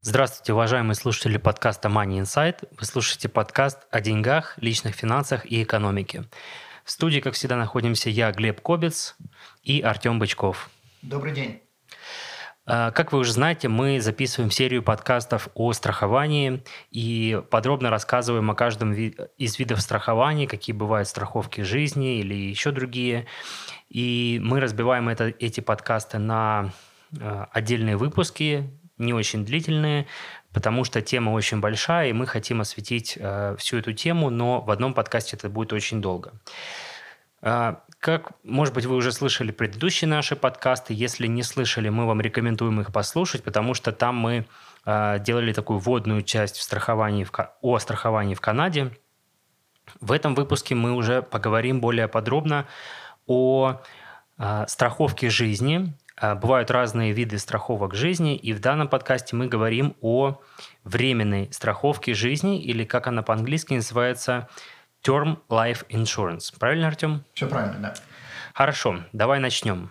Здравствуйте, уважаемые слушатели подкаста Money Insight. Вы слушаете подкаст о деньгах, личных финансах и экономике. В студии, как всегда, находимся я, Глеб Кобец и Артем Бычков. Добрый день. А, как вы уже знаете, мы записываем серию подкастов о страховании и подробно рассказываем о каждом из видов страхования, какие бывают страховки жизни или еще другие. И мы разбиваем это, эти подкасты на а, отдельные выпуски, не очень длительные, потому что тема очень большая, и мы хотим осветить э, всю эту тему, но в одном подкасте это будет очень долго. Э, как, может быть, вы уже слышали предыдущие наши подкасты. Если не слышали, мы вам рекомендуем их послушать, потому что там мы э, делали такую вводную часть в страховании в, о страховании в Канаде. В этом выпуске мы уже поговорим более подробно о э, страховке жизни, бывают разные виды страховок жизни, и в данном подкасте мы говорим о временной страховке жизни, или как она по-английски называется, Term Life Insurance. Правильно, Артем? Все правильно, да. Хорошо, давай начнем.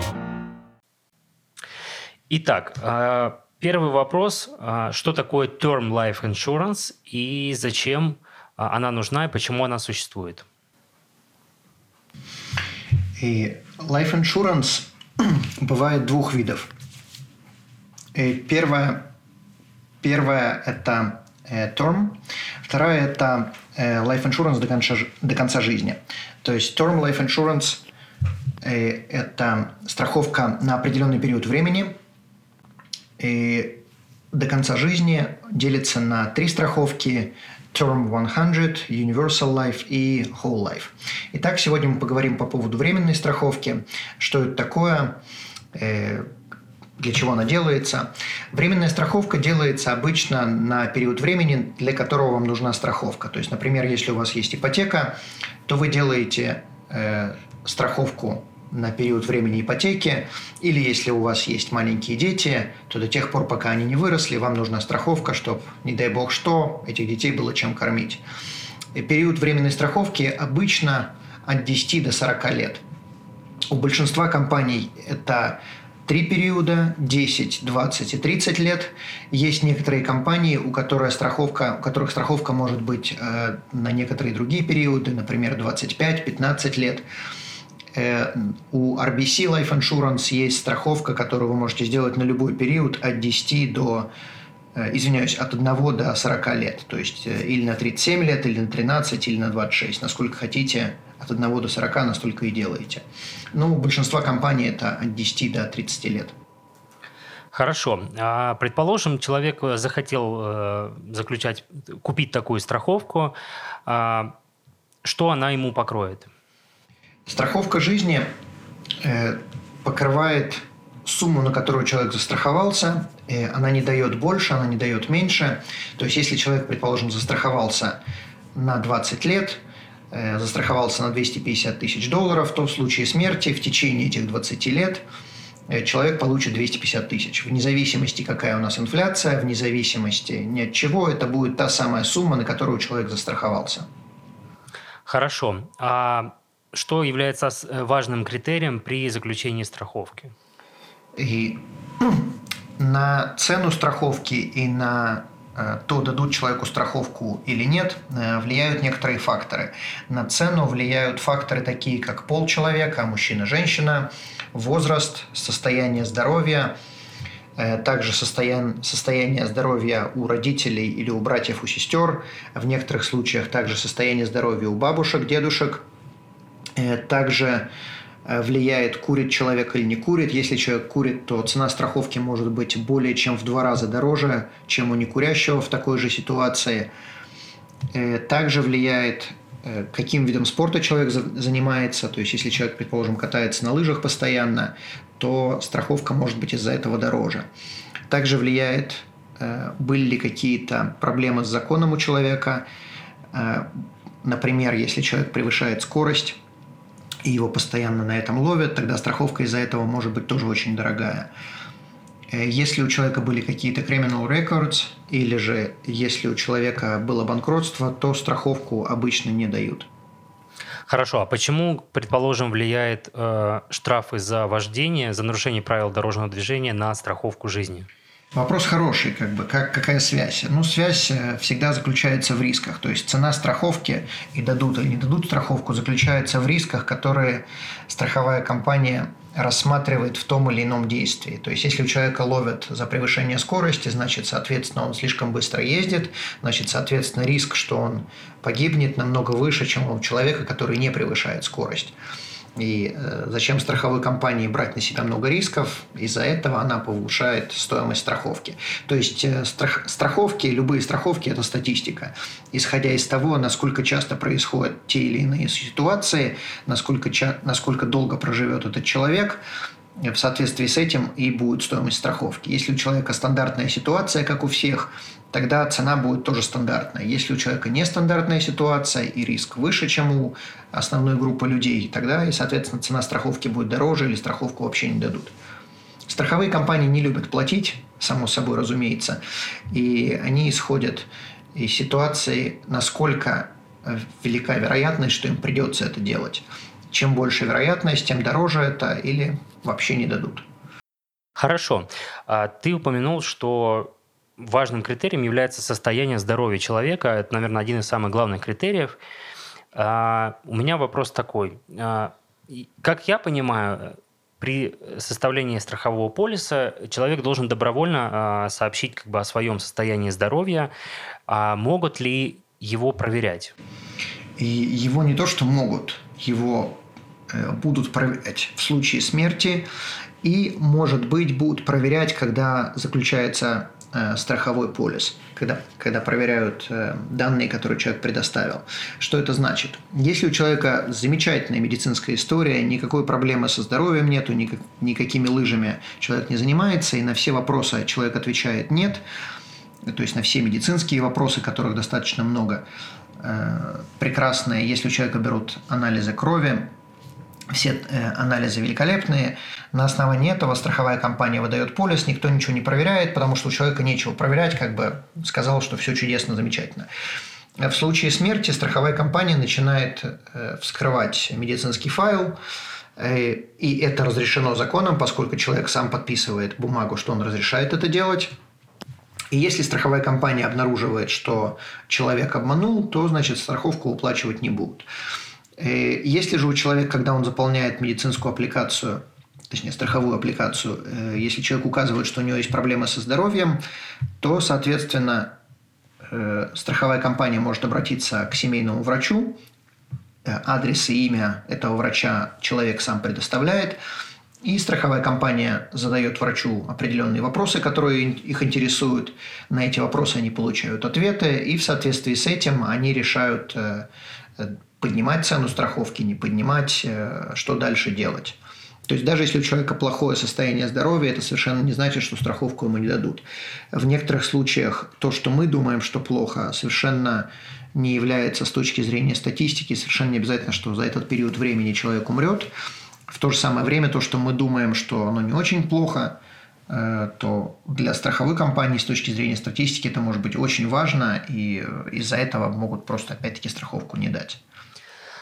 Итак, а, первый вопрос. А, что такое Term Life Insurance и зачем а, она нужна и почему она существует? И Life Insurance бывает двух видов. И первое, первое – это э, term, второе – это э, life insurance до конца, до конца жизни. То есть term life insurance э, – это страховка на определенный период времени – и до конца жизни делится на три страховки Term 100, Universal Life и Whole Life. Итак, сегодня мы поговорим по поводу временной страховки, что это такое, э, для чего она делается. Временная страховка делается обычно на период времени, для которого вам нужна страховка. То есть, например, если у вас есть ипотека, то вы делаете э, страховку на период времени ипотеки, или если у вас есть маленькие дети, то до тех пор, пока они не выросли, вам нужна страховка, чтобы, не дай бог что, этих детей было чем кормить. И период временной страховки обычно от 10 до 40 лет. У большинства компаний это три периода, 10, 20 и 30 лет. Есть некоторые компании, у, которых страховка, у которых страховка может быть э, на некоторые другие периоды, например, 25-15 лет. Э, у RBC Life Insurance есть страховка, которую вы можете сделать на любой период от 10 до, э, извиняюсь, от 1 до 40 лет. То есть э, или на 37 лет, или на 13, или на 26. Насколько хотите, от 1 до 40 настолько и делаете. Ну, у большинства компаний это от 10 до 30 лет. Хорошо. А, предположим, человек захотел заключать, купить такую страховку. А, что она ему покроет? Страховка жизни э, покрывает сумму, на которую человек застраховался. Э, она не дает больше, она не дает меньше. То есть, если человек, предположим, застраховался на 20 лет, э, застраховался на 250 тысяч долларов, то в случае смерти в течение этих 20 лет человек получит 250 тысяч. Вне зависимости, какая у нас инфляция, вне зависимости ни от чего, это будет та самая сумма, на которую человек застраховался. Хорошо. А что является э, важным критерием при заключении страховки? И на цену страховки и на э, то, дадут человеку страховку или нет, э, влияют некоторые факторы. На цену влияют факторы такие, как пол человека, мужчина, женщина, возраст, состояние здоровья, также состояние, здоровья у родителей или у братьев, у сестер, в некоторых случаях также состояние здоровья у бабушек, дедушек – также э, влияет, курит человек или не курит. Если человек курит, то цена страховки может быть более чем в два раза дороже, чем у некурящего в такой же ситуации. Э, также влияет, каким видом спорта человек занимается. То есть, если человек, предположим, катается на лыжах постоянно, то страховка может быть из-за этого дороже. Также влияет э, были ли какие-то проблемы с законом у человека. Э, например, если человек превышает скорость, и его постоянно на этом ловят, тогда страховка из-за этого может быть тоже очень дорогая. Э, если у человека были какие-то criminal records, или же если у человека было банкротство, то страховку обычно не дают. Хорошо, а почему, предположим, влияет э, штрафы за вождение, за нарушение правил дорожного движения на страховку жизни? Вопрос хороший, как бы, как, какая связь? Ну, связь э, всегда заключается в рисках. То есть цена страховки и дадут или не дадут страховку заключается в рисках, которые страховая компания рассматривает в том или ином действии. То есть, если у человека ловят за превышение скорости, значит, соответственно, он слишком быстро ездит, значит, соответственно, риск, что он погибнет, намного выше, чем у человека, который не превышает скорость. И э, зачем страховой компании брать на себя много рисков? Из-за этого она повышает стоимость страховки. То есть э, страх, страховки, любые страховки – это статистика. Исходя из того, насколько часто происходят те или иные ситуации, насколько, насколько долго проживет этот человек, в соответствии с этим и будет стоимость страховки. Если у человека стандартная ситуация, как у всех, тогда цена будет тоже стандартная. Если у человека нестандартная ситуация и риск выше, чем у основной группы людей, тогда и, соответственно, цена страховки будет дороже или страховку вообще не дадут. Страховые компании не любят платить, само собой разумеется, и они исходят из ситуации, насколько велика вероятность, что им придется это делать. Чем больше вероятность, тем дороже это или вообще не дадут. Хорошо. А ты упомянул, что важным критерием является состояние здоровья человека. Это, наверное, один из самых главных критериев. А, у меня вопрос такой. А, как я понимаю, при составлении страхового полиса человек должен добровольно сообщить как бы о своем состоянии здоровья. А могут ли его проверять? И его не то, что могут, его будут проверять в случае смерти и, может быть, будут проверять, когда заключается Э, страховой полис, когда, когда проверяют э, данные, которые человек предоставил. Что это значит? Если у человека замечательная медицинская история, никакой проблемы со здоровьем нету, никак, никакими лыжами человек не занимается, и на все вопросы человек отвечает «нет», то есть на все медицинские вопросы, которых достаточно много, э, прекрасные. Если у человека берут анализы крови, все э, анализы великолепные. На основании этого страховая компания выдает полис, никто ничего не проверяет, потому что у человека нечего проверять, как бы сказал, что все чудесно, замечательно. В случае смерти страховая компания начинает э, вскрывать медицинский файл, э, и это разрешено законом, поскольку человек сам подписывает бумагу, что он разрешает это делать. И если страховая компания обнаруживает, что человек обманул, то, значит, страховку уплачивать не будут. Э, если же у человека, когда он заполняет медицинскую аппликацию, точнее, страховую аппликацию, э, если человек указывает, что у него есть проблемы со здоровьем, то, соответственно, э, страховая компания может обратиться к семейному врачу, адрес и имя этого врача человек сам предоставляет, и страховая компания задает врачу определенные вопросы, которые их интересуют. На эти вопросы они получают ответы, и в соответствии с этим они решают поднимать цену страховки, не поднимать, э, что дальше делать. То есть даже если у человека плохое состояние здоровья, это совершенно не значит, что страховку ему не дадут. В некоторых случаях то, что мы думаем, что плохо, совершенно не является с точки зрения статистики, совершенно не обязательно, что за этот период времени человек умрет. В то же самое время то, что мы думаем, что оно не очень плохо, э, то для страховых компаний с точки зрения статистики это может быть очень важно, и из-за этого могут просто опять-таки страховку не дать.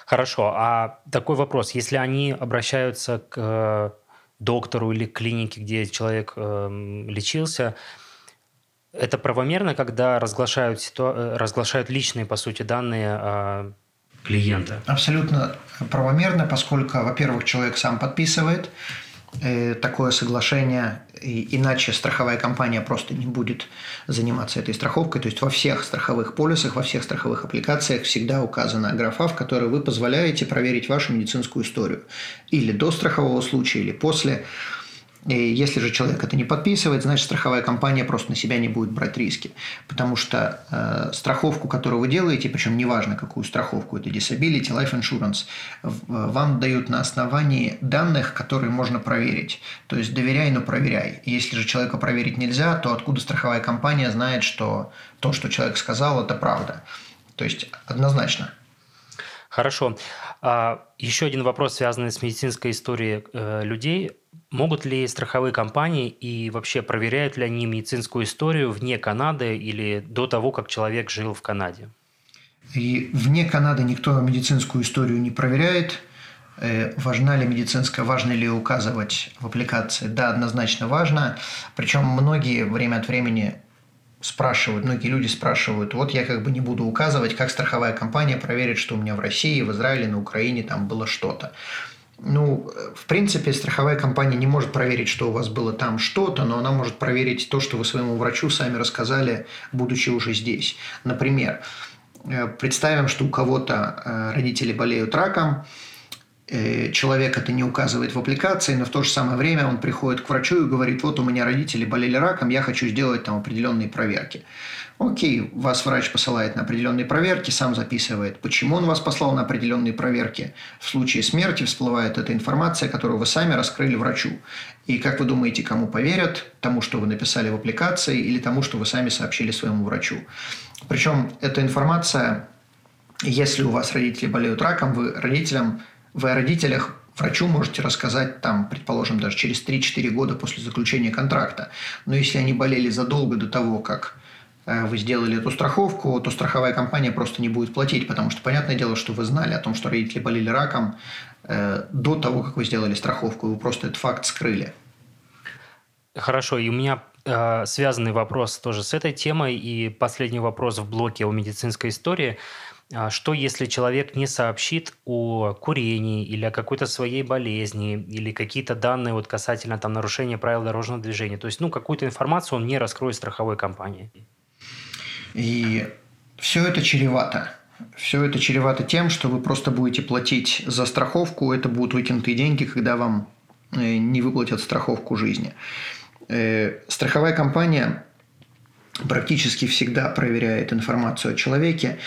Хорошо, а такой вопрос. Если они обращаются к э, доктору или к клинике, где человек э, лечился, это правомерно, когда разглашают, ситу... Э, разглашают личные, по сути, данные э, клиента? Абсолютно правомерно, поскольку, во-первых, человек сам подписывает, такое соглашение, иначе страховая компания просто не будет заниматься этой страховкой. То есть во всех страховых полисах, во всех страховых аппликациях всегда указана графа, в которой вы позволяете проверить вашу медицинскую историю. Или до страхового случая, или после. И если же человек это не подписывает, значит страховая компания просто на себя не будет брать риски. Потому что э, страховку, которую вы делаете, причем неважно какую страховку, это disability, life insurance, вам дают на основании данных, которые можно проверить. То есть доверяй, но проверяй. Если же человека проверить нельзя, то откуда страховая компания знает, что то, что человек сказал, это правда. То есть однозначно. Хорошо. А, еще один вопрос, связанный с медицинской историей э, людей. Могут ли страховые компании и вообще проверяют ли они медицинскую историю вне Канады или до того, как человек жил в Канаде? И вне Канады никто медицинскую историю не проверяет. Э, важна ли медицинская, важно ли указывать в аппликации? Да, однозначно важно. Причем многие время от времени спрашивают, многие люди спрашивают, вот я как бы не буду указывать, как страховая компания проверит, что у меня в России, в Израиле, на Украине там было что-то. Ну, в принципе, страховая компания не может проверить, что у вас было там что-то, но она может проверить то, что вы своему врачу сами рассказали, будучи уже здесь. Например, э, представим, что у кого-то э, родители болеют раком, человек это не указывает в аппликации, но в то же самое время он приходит к врачу и говорит, вот у меня родители болели раком, я хочу сделать там определенные проверки. Окей, вас врач посылает на определенные проверки, сам записывает, почему он вас послал на определенные проверки. В случае смерти всплывает эта информация, которую вы сами раскрыли врачу. И как вы думаете, кому поверят? Тому, что вы написали в аппликации или тому, что вы сами сообщили своему врачу? Причем эта информация, если у вас родители болеют раком, вы родителям вы о родителях врачу можете рассказать, там, предположим, даже через 3-4 года после заключения контракта. Но если они болели задолго до того, как э, вы сделали эту страховку, то страховая компания просто не будет платить, потому что понятное дело, что вы знали о том, что родители болели раком э, до того, как вы сделали страховку, и вы просто этот факт скрыли. Хорошо, и у меня э, связанный вопрос тоже с этой темой, и последний вопрос в блоке о медицинской истории – что, если человек не сообщит о курении или о какой-то своей болезни, или какие-то данные вот касательно там, нарушения правил дорожного движения? То есть, ну, какую-то информацию он не раскроет страховой компании. И все это чревато. Все это чревато тем, что вы просто будете платить за страховку, это будут выкинутые деньги, когда вам э, не выплатят страховку жизни. Э, страховая компания практически всегда проверяет информацию о человеке,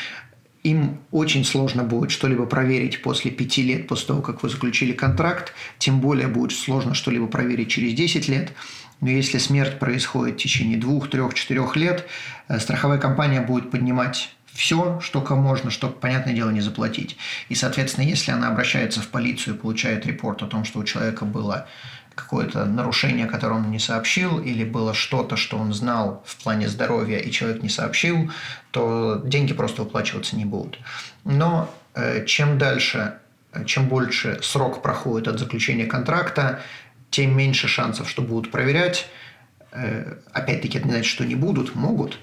им очень сложно будет что-либо проверить после пяти лет, после того, как вы заключили контракт, тем более будет сложно что-либо проверить через 10 лет. Но если смерть происходит в течение двух, трех, четырех лет, э, страховая компания будет поднимать все, что можно, чтобы, понятное дело, не заплатить. И, соответственно, если она обращается в полицию и получает репорт о том, что у человека было какое-то нарушение, которое он не сообщил, или было что-то, что он знал в плане здоровья, и человек не сообщил, то деньги просто выплачиваться не будут. Но э, чем дальше, чем больше срок проходит от заключения контракта, тем меньше шансов, что будут проверять. Э, опять-таки, это не значит, что не будут, могут.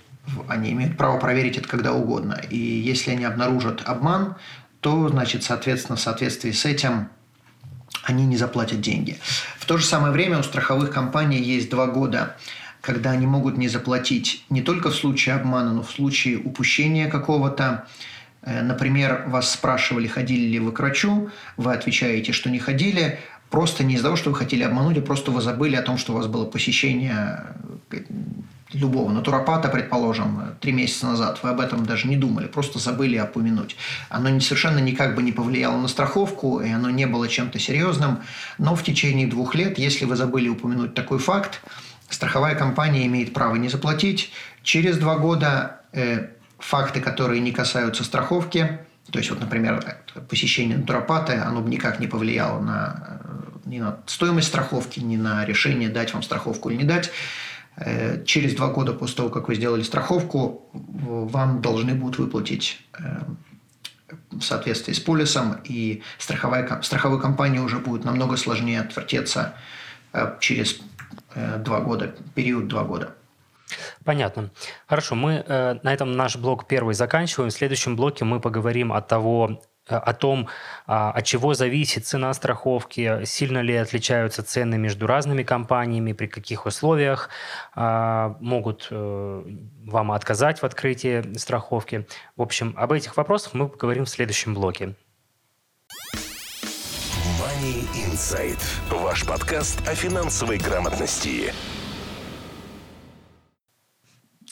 Они имеют право проверить это когда угодно. И если они обнаружат обман, то, значит, соответственно, в соответствии с этим они не заплатят деньги. В то же самое время у страховых компаний есть два года, когда они могут не заплатить не только в случае обмана, но в случае упущения какого-то. Э, например, вас спрашивали, ходили ли вы к врачу, вы отвечаете, что не ходили, просто не из-за того, что вы хотели обмануть, а просто вы забыли о том, что у вас было посещение любого натуропата, предположим, три месяца назад, вы об этом даже не думали, просто забыли упомянуть. Оно совершенно никак бы не повлияло на страховку, и оно не было чем-то серьезным, но в течение двух лет, если вы забыли упомянуть такой факт, страховая компания имеет право не заплатить. Через два года э, факты, которые не касаются страховки, то есть, вот, например, посещение натуропата, оно бы никак не повлияло на, э, ни на стоимость страховки, ни на решение, дать вам страховку или не дать, через два года после того, как вы сделали страховку, вам должны будут выплатить э, в соответствии с полисом, и страховая, страховой компании уже будет намного сложнее отвертеться э, через два года, период два года. Понятно. Хорошо, мы на этом наш блок первый заканчиваем. В следующем блоке мы поговорим о того, Э, о том, а, от чего зависит цена страховки, сильно ли отличаются цены между разными компаниями, при каких условиях а, могут э, вам отказать в открытии страховки. В общем, об этих вопросах мы поговорим в следующем блоке. Money Inside. Ваш подкаст о финансовой грамотности.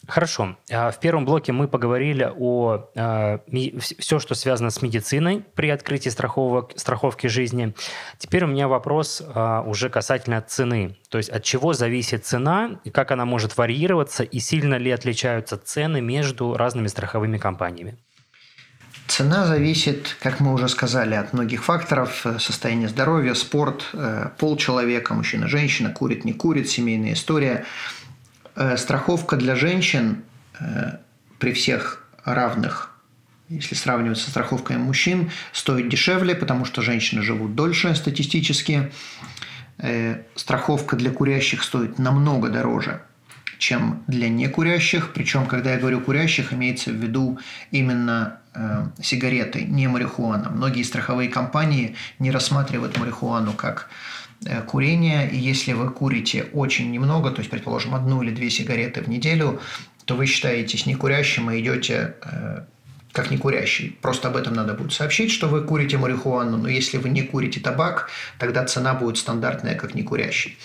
Хорошо. А, в первом блоке мы поговорили о а, все, что связано с медициной при открытии страховок, страховки жизни. Теперь у меня вопрос а, уже касательно цены. То есть от чего зависит цена, и как она может варьироваться, и сильно ли отличаются цены между разными страховыми компаниями? Цена зависит, как мы уже сказали, от многих факторов. Состояние здоровья, спорт, э, пол человека, мужчина, женщина, курит, не курит, семейная история – Э, страховка для женщин э, при всех равных, если сравнивать со страховкой мужчин, стоит дешевле, потому что женщины живут дольше статистически. Э, страховка для курящих стоит намного дороже, чем для некурящих. Причем, когда я говорю курящих, имеется в виду именно э, сигареты, не марихуана. Многие страховые компании не рассматривают марихуану как Э, курения, и если вы курите очень немного, то есть, предположим, одну или две сигареты в неделю, то вы считаетесь некурящим и идете э, как некурящий. Просто об этом надо будет сообщить, что вы курите марихуану, но если вы не курите табак, тогда цена будет стандартная, как некурящий.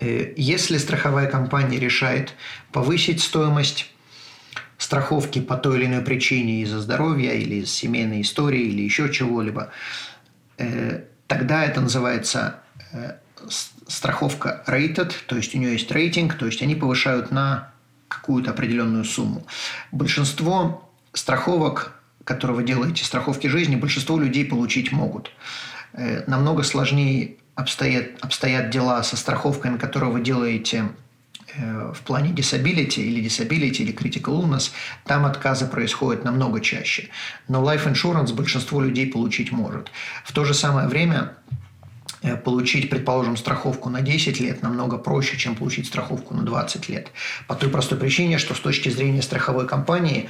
Э, если страховая компания решает повысить стоимость страховки по той или иной причине из-за здоровья или из семейной истории или еще чего-либо, тогда это называется Э, страховка rated, то есть у нее есть рейтинг, то есть они повышают на какую-то определенную сумму. Большинство страховок, которые вы делаете, страховки жизни, большинство людей получить могут. Э, намного сложнее обстоят, обстоят дела со страховками, которые вы делаете э, в плане disability или disability или critical illness, там отказы происходят намного чаще. Но life insurance большинство людей получить может. В то же самое время Э, получить, предположим, страховку на 10 лет намного проще, чем получить страховку на 20 лет. По той простой причине, что с точки зрения страховой компании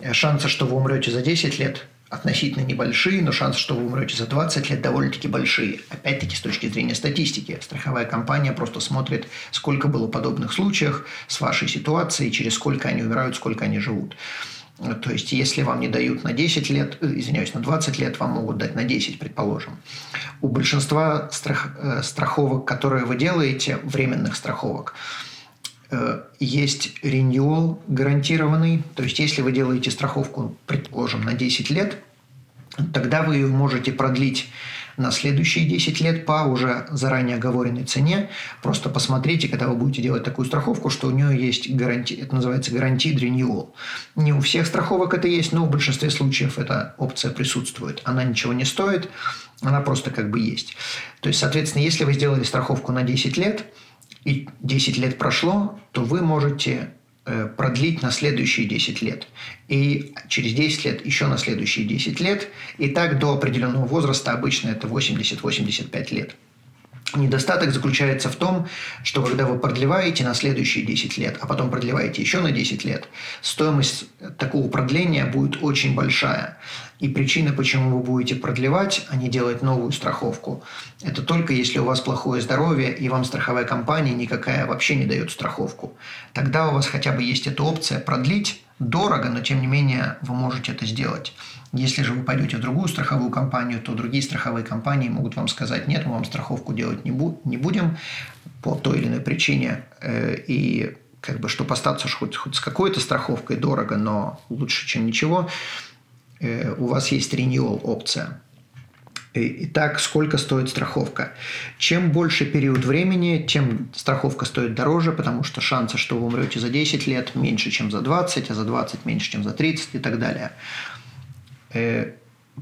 э, шансы, что вы умрете за 10 лет, относительно небольшие, но шансы, что вы умрете за 20 лет, довольно-таки большие. Опять-таки, с точки зрения статистики, страховая компания просто смотрит, сколько было подобных случаев с вашей ситуацией, через сколько они умирают, сколько они живут. То есть, если вам не дают на 10 лет, э, извиняюсь, на 20 лет, вам могут дать на 10, предположим. У большинства страх, э, страховок, которые вы делаете, временных страховок, э, есть реньюал гарантированный. То есть, если вы делаете страховку, предположим, на 10 лет, тогда вы ее можете продлить на следующие 10 лет по уже заранее оговоренной цене. Просто посмотрите, когда вы будете делать такую страховку, что у нее есть гарантия, это называется гарантия renewal. Не у всех страховок это есть, но в большинстве случаев эта опция присутствует. Она ничего не стоит, она просто как бы есть. То есть, соответственно, если вы сделали страховку на 10 лет, и 10 лет прошло, то вы можете продлить на следующие 10 лет. И через 10 лет еще на следующие 10 лет. И так до определенного возраста, обычно это 80-85 лет. Недостаток заключается в том, что когда вы продлеваете на следующие 10 лет, а потом продлеваете еще на 10 лет, стоимость такого продления будет очень большая. И причина, почему вы будете продлевать, а не делать новую страховку, это только если у вас плохое здоровье и вам страховая компания никакая вообще не дает страховку. Тогда у вас хотя бы есть эта опция продлить дорого, но тем не менее вы можете это сделать. Если же вы пойдете в другую страховую компанию, то другие страховые компании могут вам сказать, нет, мы вам страховку делать не, бу- не будем по той или иной причине. Э, и как бы, чтобы остаться хоть, хоть с какой-то страховкой дорого, но лучше, чем ничего, у вас есть renewal опция. Итак, сколько стоит страховка? Чем больше период времени, тем страховка стоит дороже, потому что шансы, что вы умрете за 10 лет, меньше, чем за 20, а за 20 меньше, чем за 30 и так далее. Э,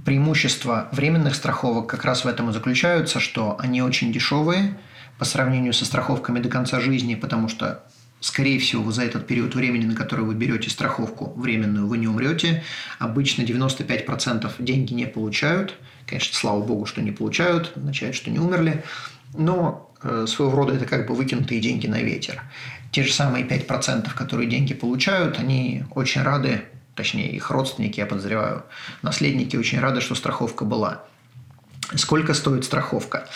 преимущества временных страховок как раз в этом и заключаются, что они очень дешевые по сравнению со страховками до конца жизни, потому что скорее всего, за этот период времени, на который вы берете страховку временную, вы не умрете. Обычно 95% деньги не получают. Конечно, слава богу, что не получают, означает, что не умерли. Но э, своего рода это как бы выкинутые деньги на ветер. Те же самые 5%, которые деньги получают, они очень рады точнее их родственники, я подозреваю, наследники очень рады, что страховка была. Сколько стоит страховка?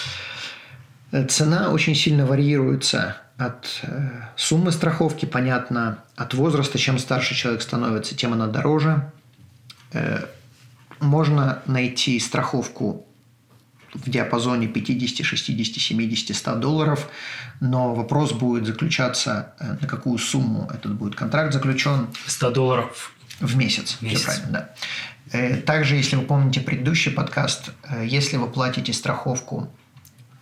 Цена очень сильно варьируется от э, суммы страховки, понятно, от возраста. Чем старше человек становится, тем она дороже. Э, можно найти страховку в диапазоне 50, 60, 70, 100 долларов, но вопрос будет заключаться, э, на какую сумму этот будет контракт заключен. 100 долларов в месяц. В месяц. правильно, да. Э, также, если вы помните предыдущий подкаст, э, если вы платите страховку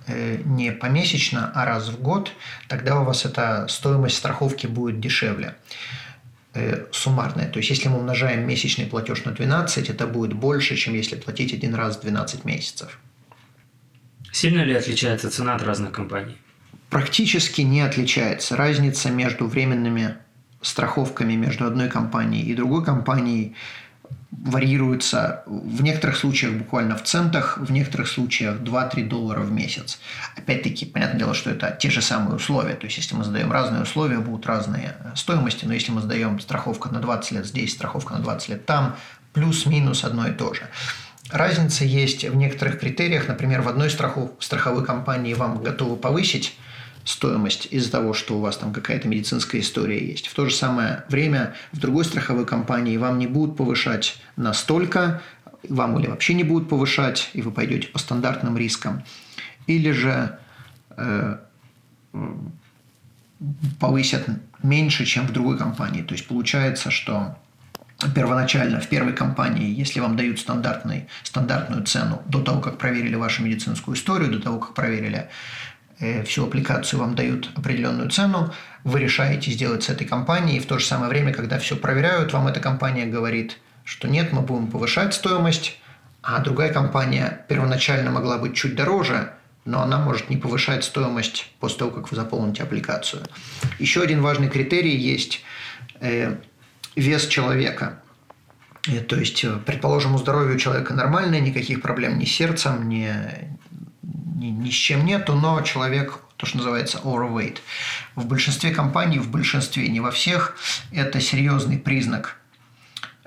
не помесячно, а раз в год, тогда у вас эта стоимость страховки будет дешевле суммарная. То есть, если мы умножаем месячный платеж на 12, это будет больше, чем если платить один раз в 12 месяцев. Сильно ли отличается цена от разных компаний? Практически не отличается. Разница между временными страховками между одной компанией и другой компанией варьируется в некоторых случаях буквально в центах, в некоторых случаях 2-3 доллара в месяц. Опять-таки, понятное дело, что это те же самые условия. То есть, если мы задаем разные условия, будут разные стоимости, но если мы сдаем страховку на 20 лет здесь, страховка на 20 лет там, плюс-минус одно и то же. Разница есть в некоторых критериях. Например, в одной страхов, страховой компании вам готовы повысить стоимость из-за того, что у вас там какая-то медицинская история есть. В то же самое время в другой страховой компании вам не будут повышать настолько, вам или вообще не будут повышать, и вы пойдете по стандартным рискам, или же э, повысят меньше, чем в другой компании. То есть получается, что первоначально в первой компании, если вам дают стандартный, стандартную цену до того, как проверили вашу медицинскую историю, до того, как проверили всю аппликацию, вам дают определенную цену, вы решаете сделать с этой компанией, и в то же самое время, когда все проверяют, вам эта компания говорит, что нет, мы будем повышать стоимость, а другая компания первоначально могла быть чуть дороже, но она может не повышать стоимость после того, как вы заполните аппликацию. Еще один важный критерий есть э, – вес человека. И, то есть, э, предположим, у здоровья у человека нормальное, никаких проблем ни с сердцем, ни, ни, ни с чем нету, но человек, то, что называется overweight. В большинстве компаний, в большинстве, не во всех, это серьезный признак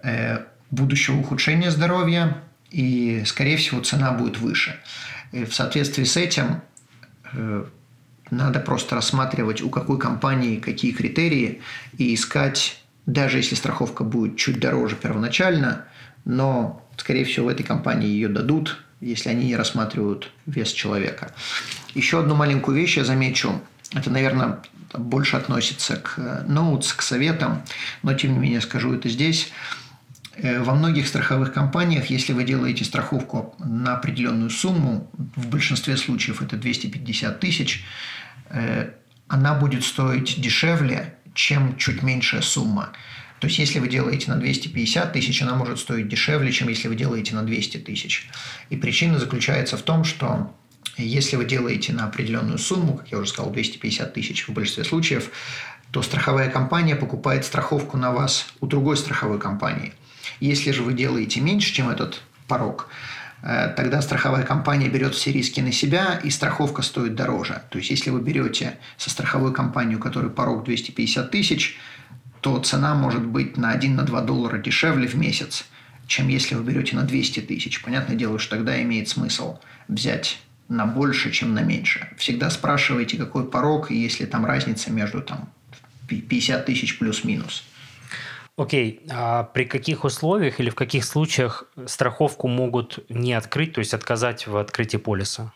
э, будущего ухудшения здоровья, и, скорее всего, цена будет выше. И в соответствии с этим э, надо просто рассматривать, у какой компании какие критерии, и искать даже если страховка будет чуть дороже первоначально, но, скорее всего, в этой компании ее дадут, если они не рассматривают вес человека. Еще одну маленькую вещь я замечу. Это, наверное, больше относится к notes, к советам, но тем не менее скажу это здесь. Э, во многих страховых компаниях, если вы делаете страховку на определенную сумму, в большинстве случаев это 250 тысяч, э, она будет стоить дешевле, чем чуть меньшая сумма. То есть, если вы делаете на 250 тысяч, она может стоить дешевле, чем если вы делаете на 200 тысяч. И причина заключается в том, что если вы делаете на определенную сумму, как я уже сказал, 250 тысяч в большинстве случаев, то страховая компания покупает страховку на вас у другой страховой компании. Если же вы делаете меньше, чем этот порог, Э, тогда страховая компания берет все риски на себя, и страховка стоит дороже. То есть, если вы берете со страховой компанией, у которой порог 250 тысяч, то цена может быть на 1-2 доллара дешевле в месяц, чем если вы берете на 200 тысяч. Понятное дело, что тогда имеет смысл взять на больше, чем на меньше. Всегда спрашивайте, какой порог, и если там разница между там, 50 тысяч плюс-минус. Окей, а при каких условиях или в каких случаях страховку могут не открыть, то есть отказать в открытии полиса?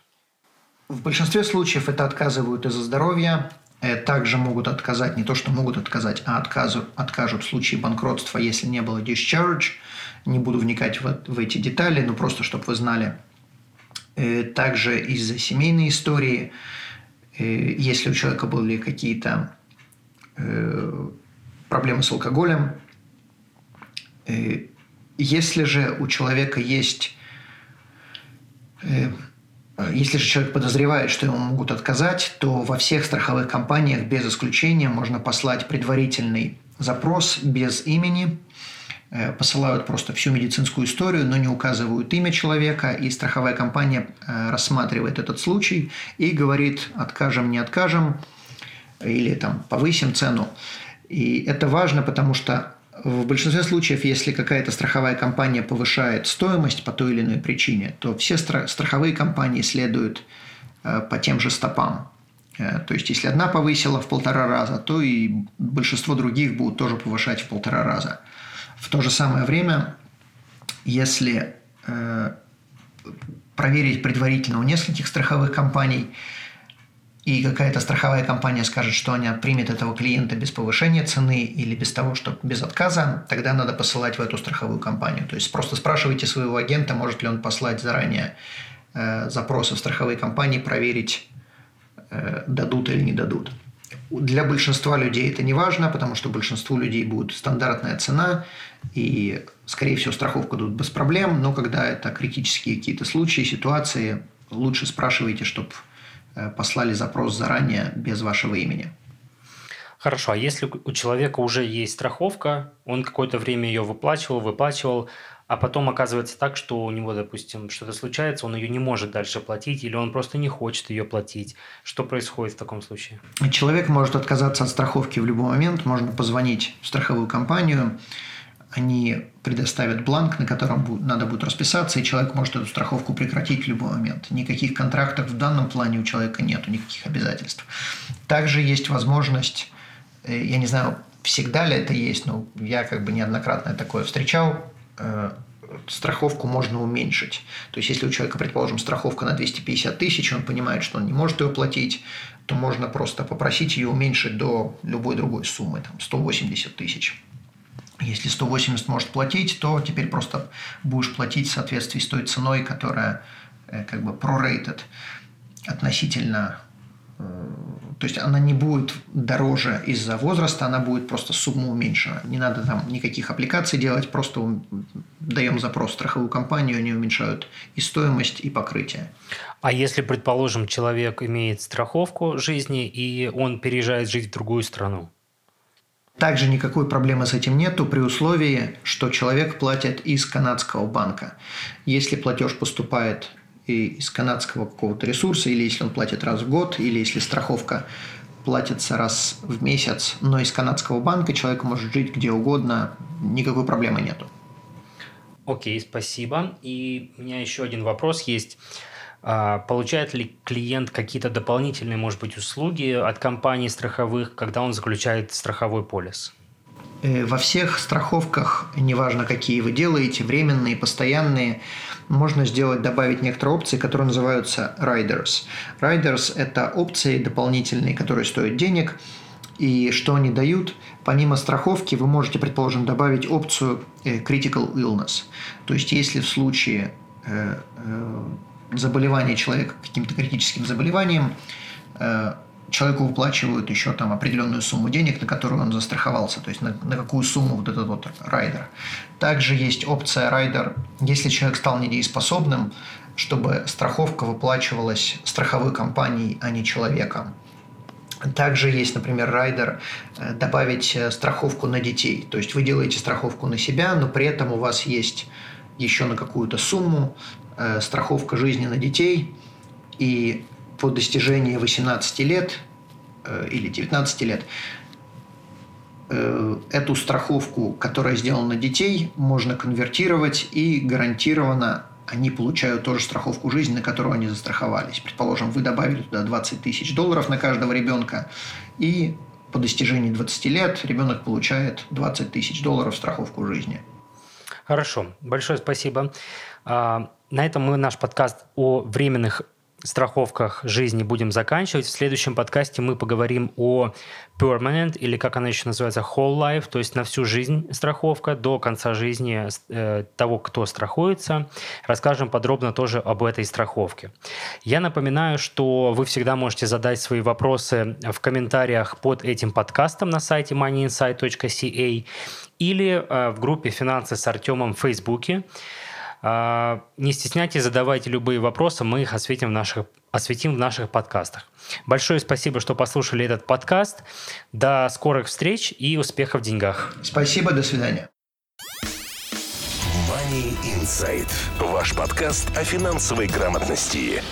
В большинстве случаев это отказывают из-за здоровья. Э, также могут отказать, не то что могут отказать, а отказу, откажут в случае банкротства, если не было discharge. Не буду вникать в, в эти детали, но просто чтобы вы знали. Э, также из-за семейной истории, э, если у человека были какие-то проблемы с алкоголем, если же у человека есть если же человек подозревает, что ему могут отказать, то во всех страховых компаниях без исключения можно послать предварительный запрос без имени, э, посылают просто всю медицинскую историю, но не указывают имя человека, и страховая компания рассматривает этот случай и говорит, откажем, не откажем, или там повысим цену. И это важно, потому что в большинстве случаев, если какая-то страховая компания повышает стоимость по той или иной причине, то все страховые компании следуют э, по тем же стопам. Э, то есть, если одна повысила в полтора раза, то и большинство других будут тоже повышать в полтора раза. В то же самое время, если э, проверить предварительно у нескольких страховых компаний, и какая-то страховая компания скажет, что она примет этого клиента без повышения цены или без того, что без отказа, тогда надо посылать в эту страховую компанию. То есть просто спрашивайте своего агента, может ли он послать заранее э, запросы в страховые компании, проверить, э, дадут или не дадут. Для большинства людей это не важно, потому что большинству людей будет стандартная цена, и, скорее всего, страховку дадут без проблем, но когда это критические какие-то случаи, ситуации, лучше спрашивайте, чтобы послали запрос заранее без вашего имени. Хорошо, а если у человека уже есть страховка, он какое-то время ее выплачивал, выплачивал, а потом оказывается так, что у него, допустим, что-то случается, он ее не может дальше платить, или он просто не хочет ее платить. Что происходит в таком случае? Человек может отказаться от страховки в любой момент, можно позвонить в страховую компанию, они предоставят бланк, на котором надо будет расписаться, и человек может эту страховку прекратить в любой момент. Никаких контрактов в данном плане у человека нет, никаких обязательств. Также есть возможность, э, я не знаю, всегда ли это есть, но я как бы неоднократно такое встречал, э, страховку можно уменьшить. То есть, если у человека, предположим, страховка на 250 тысяч, он понимает, что он не может ее платить, то можно просто попросить ее уменьшить до любой другой суммы, там, 180 тысяч. Если 180 может платить, то теперь просто будешь платить в соответствии с той ценой, которая э, как бы prorated относительно э, то есть она не будет дороже из-за возраста, она будет просто сумма уменьшена. Не надо там никаких аппликаций делать, просто даем запрос в страховую компанию, они уменьшают и стоимость, и покрытие. А если, предположим, человек имеет страховку жизни, и он переезжает жить в другую страну? Также никакой проблемы с этим нету при условии, что человек платит из канадского банка. Если платеж поступает из канадского какого-то ресурса, или если он платит раз в год, или если страховка платится раз в месяц, но из канадского банка человек может жить где угодно, никакой проблемы нету. Окей, спасибо. И у меня еще один вопрос есть. А, получает ли клиент какие-то дополнительные, может быть, услуги от компаний страховых, когда он заключает страховой полис? Э, во всех страховках, неважно какие вы делаете, временные, постоянные, можно сделать, добавить некоторые опции, которые называются riders. Riders – это опции дополнительные, которые стоят денег, и что они дают? Помимо страховки вы можете, предположим, добавить опцию э, critical illness. То есть, если в случае заболевания человека каким-то критическим заболеванием, э, человеку выплачивают еще там определенную сумму денег, на которую он застраховался, то есть на, на какую сумму вот этот вот rider. Также есть опция rider, если человек стал недееспособным, чтобы страховка выплачивалась страховой компанией, а не человеком. Также есть, например, райдер э, добавить э, страховку на детей. То есть вы делаете страховку на себя, но при этом у вас есть еще на какую-то сумму Э, страховка жизни на детей, и по достижении 18 лет э, или 19 лет э, эту страховку, которая сделана на детей, можно конвертировать и гарантированно они получают тоже страховку жизни, на которую они застраховались. Предположим, вы добавили туда 20 тысяч долларов на каждого ребенка, и по достижении 20 лет ребенок получает 20 тысяч долларов страховку жизни. Хорошо, большое спасибо. А, на этом мы наш подкаст о временных страховках жизни будем заканчивать. В следующем подкасте мы поговорим о permanent, или как она еще называется, whole life, то есть на всю жизнь страховка до конца жизни э, того, кто страхуется. Расскажем подробно тоже об этой страховке. Я напоминаю, что вы всегда можете задать свои вопросы в комментариях под этим подкастом на сайте moneyinsight.ca или э, в группе «Финансы с Артемом» в Фейсбуке. А, не стесняйтесь, задавайте любые вопросы, мы их осветим в наших, осветим в наших подкастах. Большое спасибо, что послушали этот подкаст. До скорых встреч и успехов в деньгах. Спасибо, до свидания. Money Insight. Ваш подкаст о финансовой грамотности.